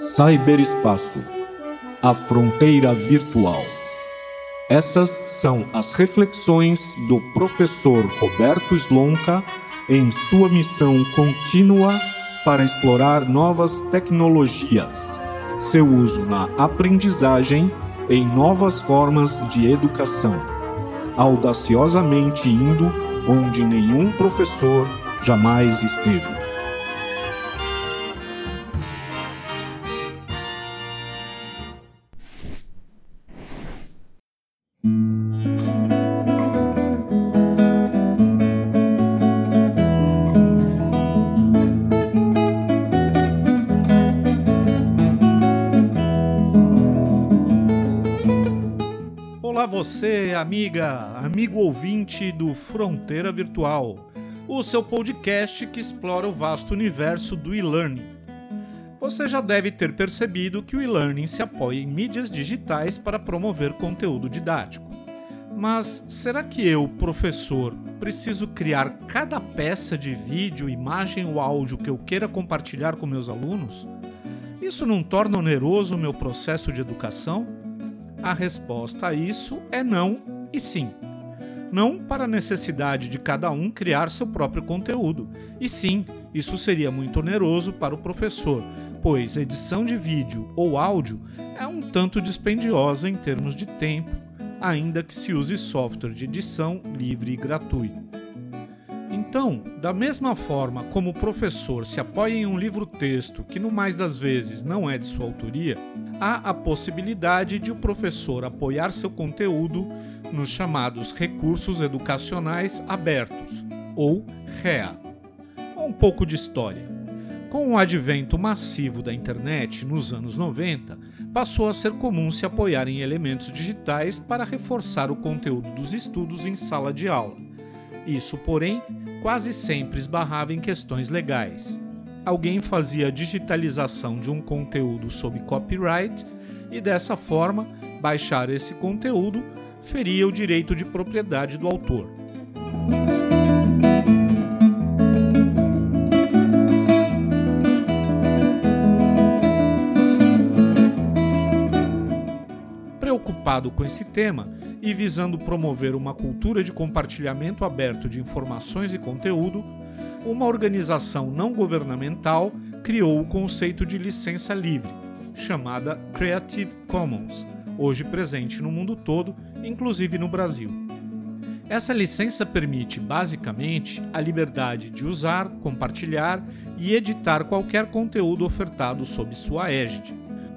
Cyberespaço A fronteira virtual. Essas são as reflexões do professor Roberto Slonka em sua missão contínua para explorar novas tecnologias, seu uso na aprendizagem em novas formas de educação, audaciosamente indo onde nenhum professor jamais esteve. Olá você, amiga, amigo ouvinte do Fronteira Virtual, o seu podcast que explora o vasto universo do e-learning. Você já deve ter percebido que o e-learning se apoia em mídias digitais para promover conteúdo didático. Mas será que eu, professor, preciso criar cada peça de vídeo, imagem ou áudio que eu queira compartilhar com meus alunos? Isso não torna oneroso o meu processo de educação? A resposta a isso é não e sim. Não para a necessidade de cada um criar seu próprio conteúdo, e sim, isso seria muito oneroso para o professor, pois edição de vídeo ou áudio é um tanto dispendiosa em termos de tempo, ainda que se use software de edição livre e gratuito. Então, da mesma forma como o professor se apoia em um livro-texto que, no mais das vezes, não é de sua autoria, há a possibilidade de o professor apoiar seu conteúdo nos chamados Recursos Educacionais Abertos, ou REA. Um pouco de história. Com o advento massivo da internet nos anos 90, passou a ser comum se apoiar em elementos digitais para reforçar o conteúdo dos estudos em sala de aula. Isso, porém, quase sempre esbarrava em questões legais alguém fazia a digitalização de um conteúdo sob copyright e dessa forma baixar esse conteúdo feria o direito de propriedade do autor. Preocupado com esse tema e visando promover uma cultura de compartilhamento aberto de informações e conteúdo, uma organização não governamental criou o conceito de licença livre, chamada Creative Commons, hoje presente no mundo todo, inclusive no Brasil. Essa licença permite, basicamente, a liberdade de usar, compartilhar e editar qualquer conteúdo ofertado sob sua égide.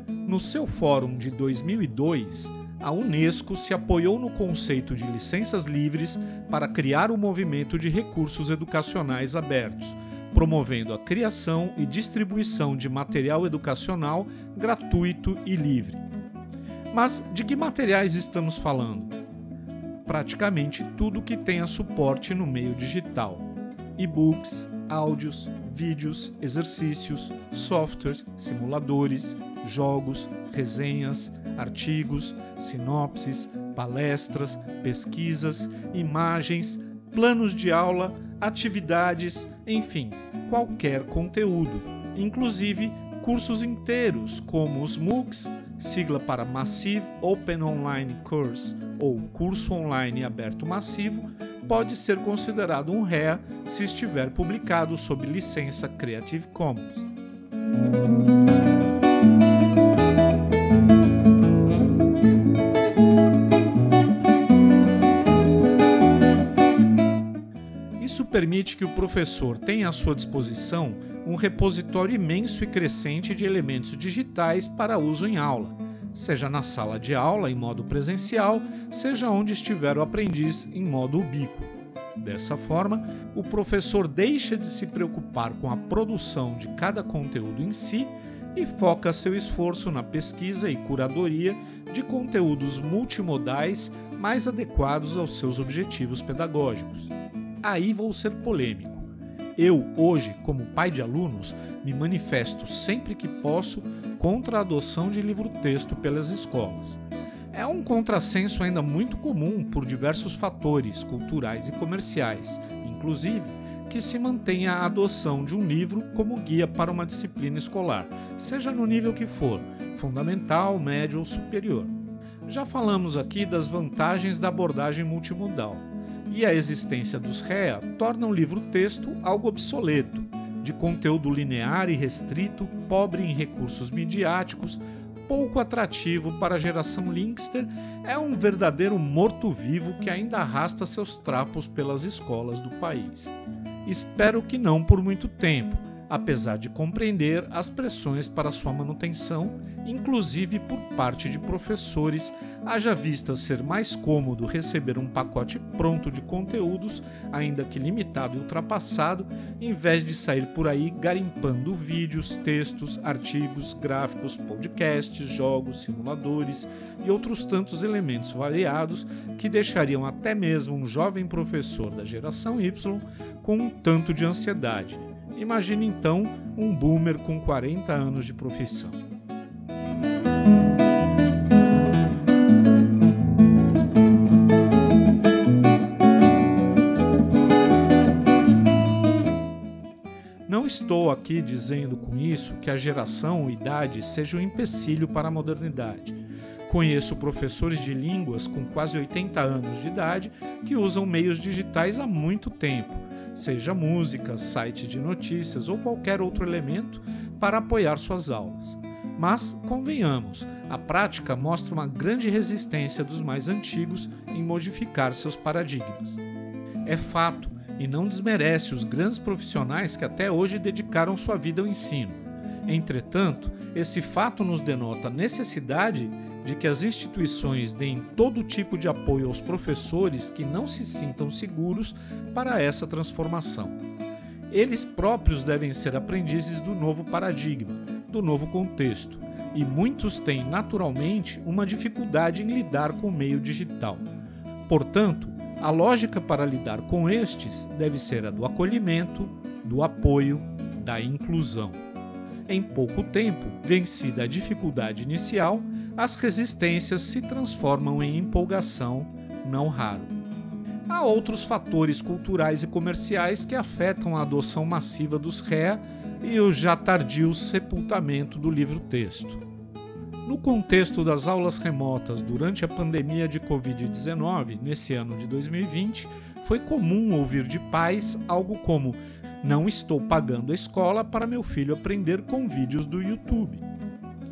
No seu fórum de 2002, a Unesco se apoiou no conceito de licenças livres para criar o um movimento de recursos educacionais abertos, promovendo a criação e distribuição de material educacional gratuito e livre. Mas de que materiais estamos falando? Praticamente tudo que tenha suporte no meio digital: e-books, áudios, vídeos, exercícios, softwares, simuladores, jogos, resenhas, artigos, sinopses, palestras, pesquisas, imagens, planos de aula, atividades, enfim, qualquer conteúdo, inclusive cursos inteiros como os MOOCs, sigla para Massive Open Online Course ou Curso Online Aberto Massivo, pode ser considerado um REA se estiver publicado sob licença Creative Commons. Permite que o professor tenha à sua disposição um repositório imenso e crescente de elementos digitais para uso em aula, seja na sala de aula em modo presencial, seja onde estiver o aprendiz em modo ubíquo. Dessa forma, o professor deixa de se preocupar com a produção de cada conteúdo em si e foca seu esforço na pesquisa e curadoria de conteúdos multimodais mais adequados aos seus objetivos pedagógicos aí vou ser polêmico. Eu, hoje, como pai de alunos, me manifesto sempre que posso contra a adoção de livro-texto pelas escolas. É um contrassenso ainda muito comum por diversos fatores culturais e comerciais, inclusive que se mantenha a adoção de um livro como guia para uma disciplina escolar, seja no nível que for, fundamental, médio ou superior. Já falamos aqui das vantagens da abordagem multimodal, e a existência dos REA torna o livro-texto algo obsoleto, de conteúdo linear e restrito, pobre em recursos midiáticos, pouco atrativo para a geração Linkster, é um verdadeiro morto-vivo que ainda arrasta seus trapos pelas escolas do país. Espero que não por muito tempo, apesar de compreender as pressões para sua manutenção, inclusive por parte de professores haja vista ser mais cômodo receber um pacote pronto de conteúdos, ainda que limitado e ultrapassado, em vez de sair por aí garimpando vídeos, textos, artigos, gráficos, podcasts, jogos, simuladores e outros tantos elementos variados que deixariam até mesmo um jovem professor da geração Y com um tanto de ansiedade. Imagine então um boomer com 40 anos de profissão. Estou aqui dizendo com isso que a geração ou idade seja um empecilho para a modernidade. Conheço professores de línguas com quase 80 anos de idade que usam meios digitais há muito tempo, seja música, site de notícias ou qualquer outro elemento para apoiar suas aulas. Mas, convenhamos, a prática mostra uma grande resistência dos mais antigos em modificar seus paradigmas. É fato e não desmerece os grandes profissionais que até hoje dedicaram sua vida ao ensino. Entretanto, esse fato nos denota a necessidade de que as instituições deem todo tipo de apoio aos professores que não se sintam seguros para essa transformação. Eles próprios devem ser aprendizes do novo paradigma, do novo contexto, e muitos têm naturalmente uma dificuldade em lidar com o meio digital. Portanto, a lógica para lidar com estes deve ser a do acolhimento, do apoio, da inclusão. Em pouco tempo, vencida a dificuldade inicial, as resistências se transformam em empolgação, não raro. Há outros fatores culturais e comerciais que afetam a adoção massiva dos REA e o já tardio sepultamento do livro-texto. No contexto das aulas remotas durante a pandemia de Covid-19, nesse ano de 2020, foi comum ouvir de pais algo como: Não estou pagando a escola para meu filho aprender com vídeos do YouTube.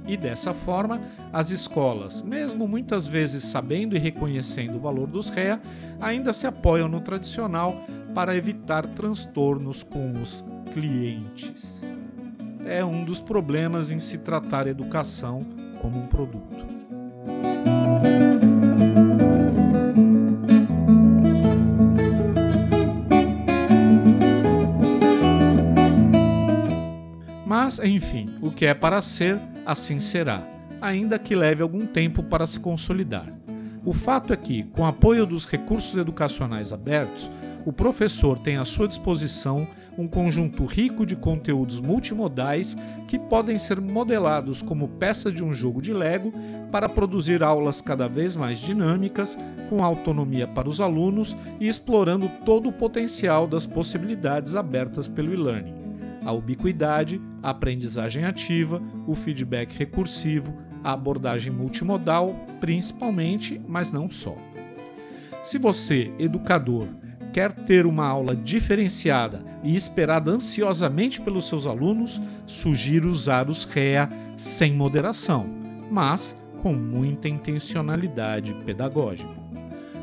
E dessa forma, as escolas, mesmo muitas vezes sabendo e reconhecendo o valor dos REA, ainda se apoiam no tradicional para evitar transtornos com os clientes. É um dos problemas em se tratar educação como um produto. Mas, enfim, o que é para ser, assim será, ainda que leve algum tempo para se consolidar. O fato é que, com apoio dos recursos educacionais abertos, o professor tem à sua disposição um conjunto rico de conteúdos multimodais que podem ser modelados como peças de um jogo de Lego para produzir aulas cada vez mais dinâmicas, com autonomia para os alunos e explorando todo o potencial das possibilidades abertas pelo e-learning. A ubiquidade, a aprendizagem ativa, o feedback recursivo, a abordagem multimodal, principalmente, mas não só. Se você, educador, quer ter uma aula diferenciada e esperada ansiosamente pelos seus alunos, sugiro usar os REA sem moderação, mas com muita intencionalidade pedagógica.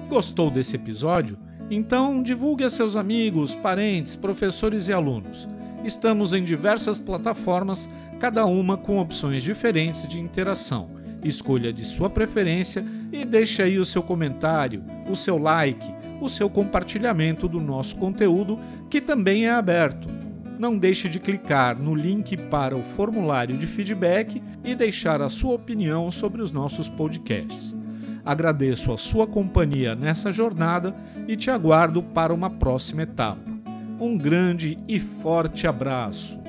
Gostou desse episódio? Então divulgue a seus amigos, parentes, professores e alunos. Estamos em diversas plataformas, cada uma com opções diferentes de interação. Escolha de sua preferência e deixe aí o seu comentário, o seu like o seu compartilhamento do nosso conteúdo, que também é aberto. Não deixe de clicar no link para o formulário de feedback e deixar a sua opinião sobre os nossos podcasts. Agradeço a sua companhia nessa jornada e te aguardo para uma próxima etapa. Um grande e forte abraço.